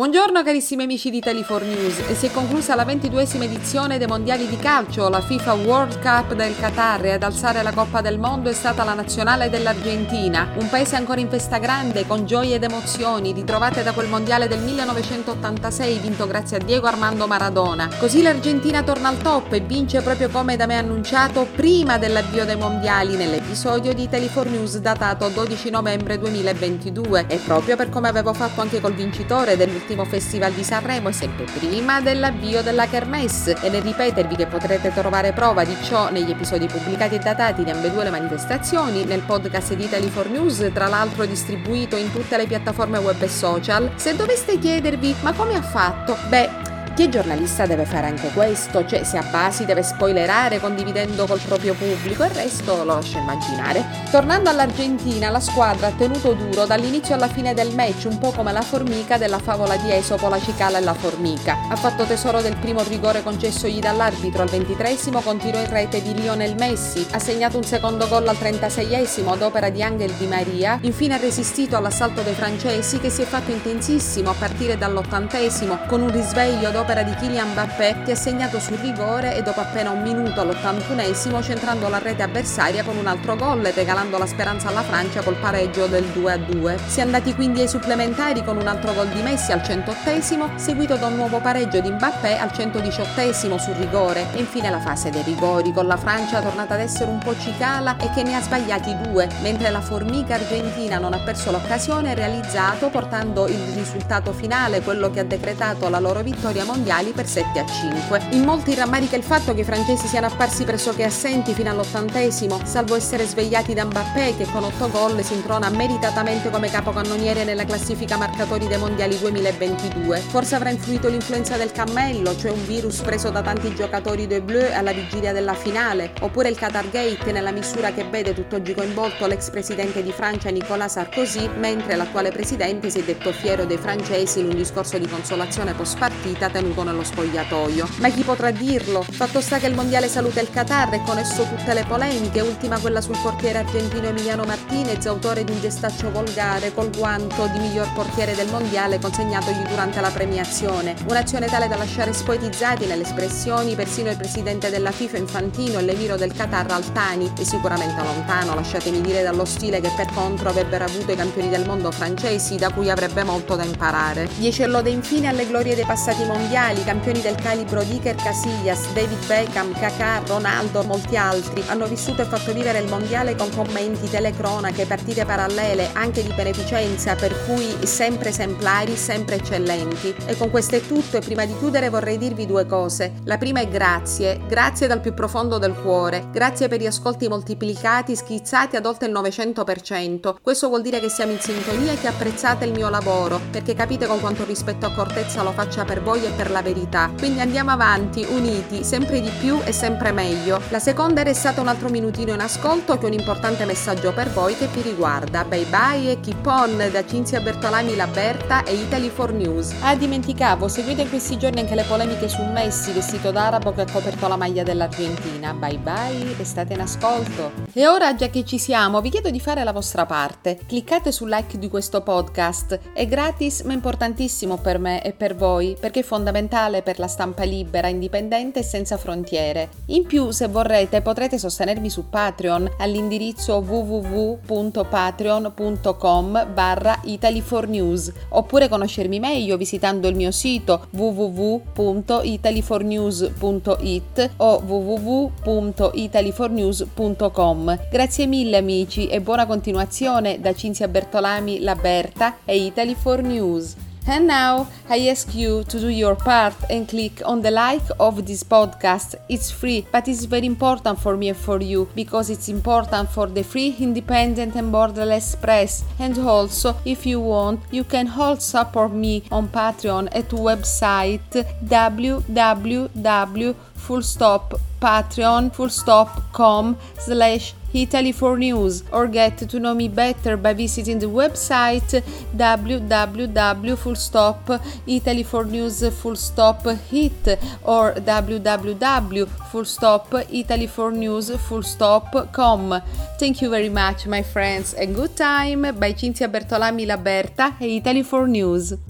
Buongiorno carissimi amici di Italy4 News. E si è conclusa la ventiduesima edizione dei mondiali di calcio, la FIFA World Cup del Qatar e ad alzare la Coppa del Mondo è stata la nazionale dell'Argentina, un paese ancora in festa grande con gioie ed emozioni ritrovate da quel mondiale del 1986 vinto grazie a Diego Armando Maradona. Così l'Argentina torna al top e vince proprio come da me annunciato prima dell'avvio dei mondiali nell'episodio di Italy4 News datato 12 novembre 2022 e proprio per come avevo fatto anche col vincitore dell'ultimo all'ultimo Festival di Sanremo sempre prima dell'avvio della Kermesse e nel ripetervi che potrete trovare prova di ciò negli episodi pubblicati e datati di ambedue le manifestazioni, nel podcast di Italy4 News, tra l'altro distribuito in tutte le piattaforme web e social, se doveste chiedervi ma come ha fatto? Beh, che giornalista deve fare anche questo? Cioè, se a basi deve spoilerare condividendo col proprio pubblico, il resto lo lascio immaginare. Tornando all'Argentina, la squadra ha tenuto duro dall'inizio alla fine del match, un po' come la formica della favola di Esopo, la cicala e la formica. Ha fatto tesoro del primo rigore concessogli dall'arbitro al 23esimo con tiro in rete di Lionel Messi, ha segnato un secondo gol al 36esimo ad opera di Angel Di Maria, infine ha resistito all'assalto dei francesi che si è fatto intensissimo a partire dall'80esimo con un risveglio ad opera di Kylian Mbappé che ha segnato sul rigore e dopo appena un minuto all'81esimo centrando la rete avversaria con un altro gol e regalando la speranza alla Francia col pareggio del 2-2. Si è andati quindi ai supplementari con un altro gol di Messi al 108esimo, seguito da un nuovo pareggio di Mbappé al 118esimo sul rigore e infine la fase dei rigori con la Francia tornata ad essere un po' cicala e che ne ha sbagliati due, mentre la formica argentina non ha perso l'occasione realizzato portando il risultato finale, quello che ha decretato la loro vittoria mondiali per 7 a 5. In molti rammarica il fatto che i francesi siano apparsi pressoché assenti fino all'ottantesimo, salvo essere svegliati da Mbappé che con 8 gol si introna meritatamente come capocannoniere nella classifica marcatori dei mondiali 2022. Forse avrà influito l'influenza del cammello, cioè un virus preso da tanti giocatori dei Bleu alla vigilia della finale, oppure il Qatar Gate nella misura che vede tutt'oggi coinvolto l'ex presidente di Francia Nicolas Sarkozy, mentre l'attuale presidente si è detto fiero dei francesi in un discorso di consolazione post partita tenuto nello spogliatoio. Ma chi potrà dirlo? Fatto sta che il mondiale saluta il Qatar e con esso tutte le polemiche, ultima quella sul portiere argentino Emiliano Martinez, autore di un gestaccio volgare col guanto di miglior portiere del mondiale consegnatogli durante la premiazione. Un'azione tale da lasciare spoetizzati nelle espressioni persino il presidente della FIFA Infantino e l'emiro del Qatar Altani, e sicuramente lontano, lasciatemi dire, dallo stile che per contro avrebbero avuto i campioni del mondo francesi, da cui avrebbe molto da imparare. Dice lode infine alle glorie dei passati mondiali mondiali, campioni del calibro di Iker Casillas, David Beckham, Kakar, Ronaldo, molti altri, hanno vissuto e fatto vivere il mondiale con commenti, telecronache, partite parallele, anche di beneficenza, per cui sempre esemplari, sempre eccellenti. E con questo è tutto e prima di chiudere vorrei dirvi due cose. La prima è grazie, grazie dal più profondo del cuore, grazie per gli ascolti moltiplicati, schizzati ad oltre il 900%. Questo vuol dire che siamo in sintonia e che apprezzate il mio lavoro, perché capite con quanto rispetto e accortezza lo faccia per voi e per la verità. Quindi andiamo avanti, uniti, sempre di più e sempre meglio. La seconda era stata un altro minutino in ascolto che è un importante messaggio per voi che vi riguarda. Bye bye e keep on da Cinzia Bertolami Laberta e Italy4 News. Ah, dimenticavo, seguite in questi giorni anche le polemiche su Messi vestito d'arabo che ha coperto la maglia dell'Argentina. Bye bye e state in ascolto. E ora, già che ci siamo, vi chiedo di fare la vostra parte. Cliccate sul like di questo podcast. È gratis ma importantissimo per me e per voi perché è fondamentale per la stampa libera, indipendente e senza frontiere. In più, se vorrete, potrete sostenermi su Patreon all'indirizzo www.patreon.com barra Italy4News oppure conoscermi meglio visitando il mio sito www.italy4news.it o www.italy4news.com. Grazie mille amici e buona continuazione da Cinzia Bertolami, Laberta e Italy4News. And now I ask you to do your part and click on the like of this podcast. It's free, but it's very important for me and for you because it's important for the free, independent, and borderless press. And also, if you want, you can also support me on Patreon at website www.fullstoppatreon.com slash Italy4News or get to know me better by visiting the website www.fullstopitaly4news.hit or www.fullstopitaly4news.com. Thank you very much, my friends, and good time by Cinzia Bertolami Laberta e Italy4News.